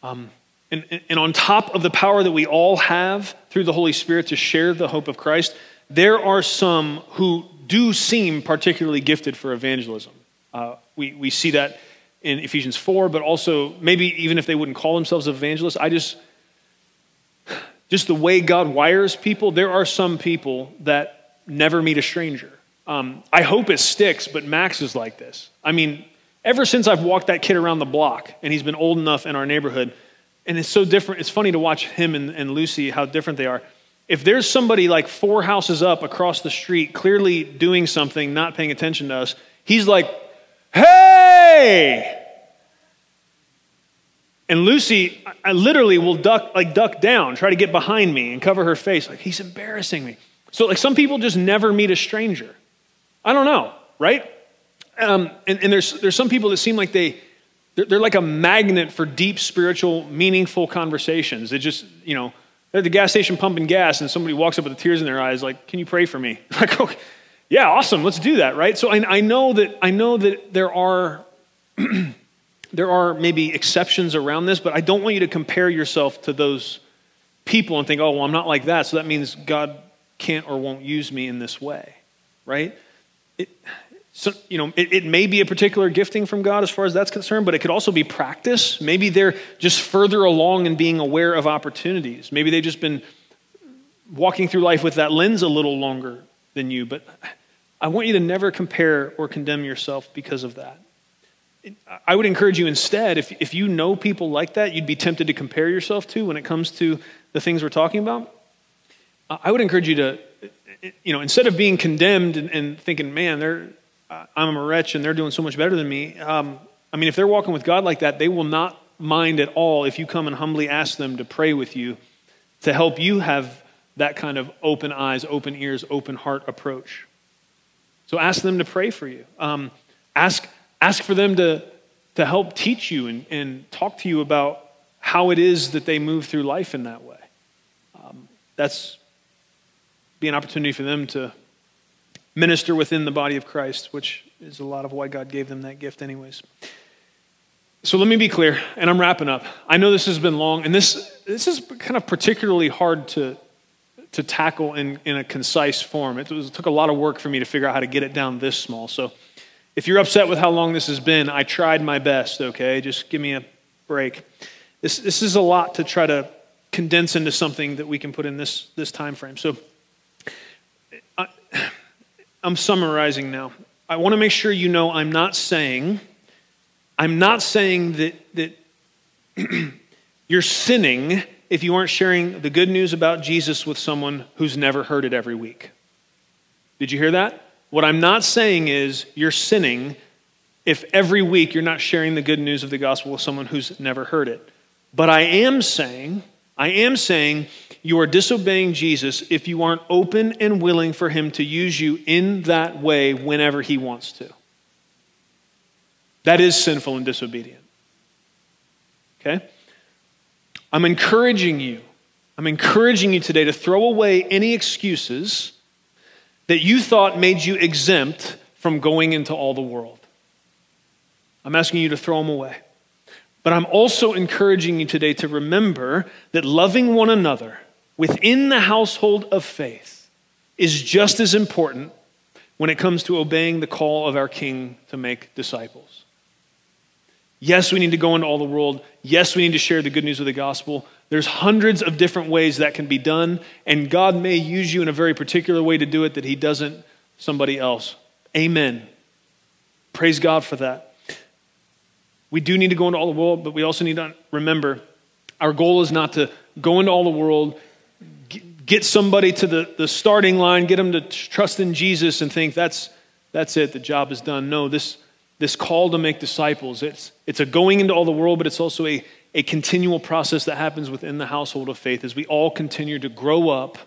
Um, and, and on top of the power that we all have through the Holy Spirit to share the hope of Christ, there are some who do seem particularly gifted for evangelism. Uh, we, we see that in Ephesians 4, but also maybe even if they wouldn't call themselves evangelists, I just, just the way God wires people, there are some people that never meet a stranger. Um, I hope it sticks, but Max is like this. I mean, ever since I've walked that kid around the block and he's been old enough in our neighborhood, and it's so different. It's funny to watch him and, and Lucy, how different they are. If there's somebody like four houses up across the street, clearly doing something, not paying attention to us, he's like, hey! And Lucy, I literally will duck, like duck down, try to get behind me and cover her face. Like, he's embarrassing me. So, like, some people just never meet a stranger. I don't know, right? Um, and, and there's, there's some people that seem like they, they're, they're, like a magnet for deep spiritual, meaningful conversations. They just, you know, they're at the gas station pumping gas and somebody walks up with the tears in their eyes, like, can you pray for me? Like, okay, yeah, awesome, let's do that, right? So I, I know that I know that there are there are maybe exceptions around this, but I don't want you to compare yourself to those people and think, oh, well, I'm not like that, so that means God can't or won't use me in this way, right? It, so, you know, it, it, may be a particular gifting from God as far as that's concerned, but it could also be practice. Maybe they're just further along in being aware of opportunities. Maybe they've just been walking through life with that lens a little longer than you. But I want you to never compare or condemn yourself because of that. I would encourage you instead, if, if you know people like that, you'd be tempted to compare yourself to when it comes to the things we're talking about. I would encourage you to, you know, instead of being condemned and, and thinking, man, they're I'm a wretch and they're doing so much better than me. Um, I mean, if they're walking with God like that, they will not mind at all if you come and humbly ask them to pray with you to help you have that kind of open eyes, open ears, open heart approach. So ask them to pray for you. Um, ask, ask for them to, to help teach you and, and talk to you about how it is that they move through life in that way. Um, that's be an opportunity for them to minister within the body of Christ, which is a lot of why God gave them that gift, anyways. So let me be clear, and I'm wrapping up. I know this has been long, and this, this is kind of particularly hard to, to tackle in, in a concise form. It, was, it took a lot of work for me to figure out how to get it down this small. So if you're upset with how long this has been, I tried my best, okay? Just give me a break. This, this is a lot to try to condense into something that we can put in this, this time frame. So I'm summarizing now. I want to make sure you know I'm not saying, I'm not saying that, that you're sinning if you aren't sharing the good news about Jesus with someone who's never heard it every week. Did you hear that? What I'm not saying is you're sinning if every week you're not sharing the good news of the gospel with someone who's never heard it. But I am saying, I am saying you are disobeying Jesus if you aren't open and willing for him to use you in that way whenever he wants to. That is sinful and disobedient. Okay? I'm encouraging you. I'm encouraging you today to throw away any excuses that you thought made you exempt from going into all the world. I'm asking you to throw them away. But I'm also encouraging you today to remember that loving one another within the household of faith is just as important when it comes to obeying the call of our King to make disciples. Yes, we need to go into all the world. Yes, we need to share the good news of the gospel. There's hundreds of different ways that can be done, and God may use you in a very particular way to do it that He doesn't somebody else. Amen. Praise God for that. We do need to go into all the world, but we also need to remember our goal is not to go into all the world, get somebody to the, the starting line, get them to trust in Jesus and think that's, that's it, the job is done. No, this, this call to make disciples, it's, it's a going into all the world, but it's also a, a continual process that happens within the household of faith as we all continue to grow up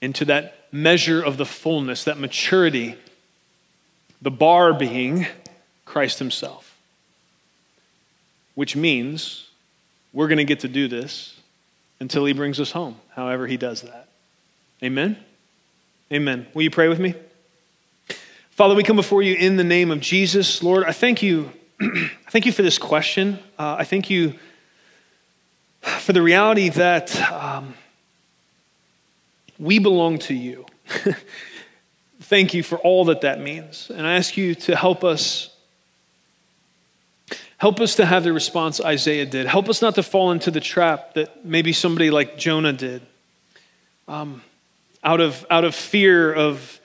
into that measure of the fullness, that maturity, the bar being Christ Himself which means we're going to get to do this until he brings us home, however he does that. Amen? Amen. Will you pray with me? Father, we come before you in the name of Jesus. Lord, I thank you. I thank you for this question. Uh, I thank you for the reality that um, we belong to you. thank you for all that that means. And I ask you to help us Help us to have the response Isaiah did. Help us not to fall into the trap that maybe somebody like Jonah did. Um, out, of, out of fear of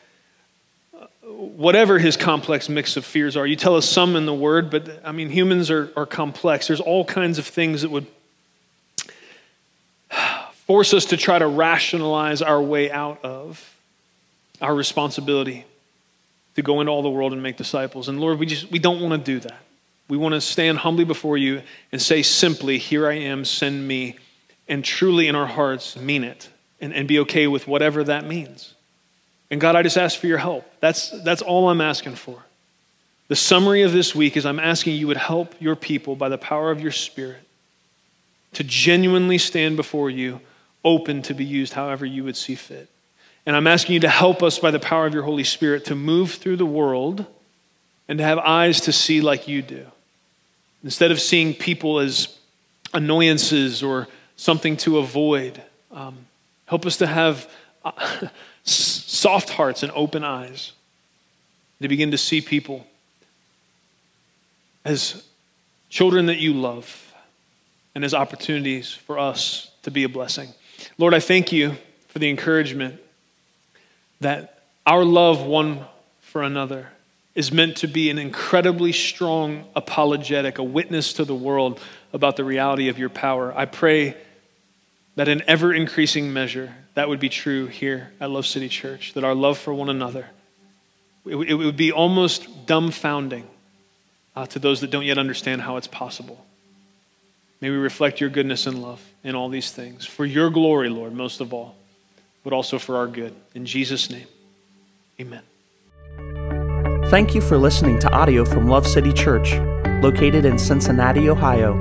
uh, whatever his complex mix of fears are. You tell us some in the word, but I mean, humans are, are complex. There's all kinds of things that would force us to try to rationalize our way out of our responsibility to go into all the world and make disciples. And Lord, we just we don't want to do that. We want to stand humbly before you and say simply, Here I am, send me, and truly in our hearts mean it and, and be okay with whatever that means. And God, I just ask for your help. That's, that's all I'm asking for. The summary of this week is I'm asking you would help your people by the power of your Spirit to genuinely stand before you, open to be used however you would see fit. And I'm asking you to help us by the power of your Holy Spirit to move through the world and to have eyes to see like you do. Instead of seeing people as annoyances or something to avoid, um, help us to have uh, soft hearts and open eyes to begin to see people as children that you love and as opportunities for us to be a blessing. Lord, I thank you for the encouragement that our love one for another is meant to be an incredibly strong apologetic, a witness to the world about the reality of your power. I pray that in ever increasing measure, that would be true here at Love City Church, that our love for one another, it, would be almost dumbfounding uh, to those that don't yet understand how it's possible. May we reflect your goodness and love in all these things, for your glory, Lord, most of all, but also for our good. In Jesus' name, amen. Thank you for listening to audio from Love City Church, located in Cincinnati, Ohio.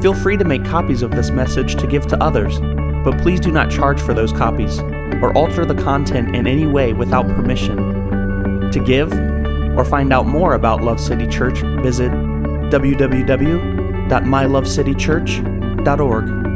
Feel free to make copies of this message to give to others, but please do not charge for those copies or alter the content in any way without permission. To give or find out more about Love City Church, visit www.mylovecitychurch.org.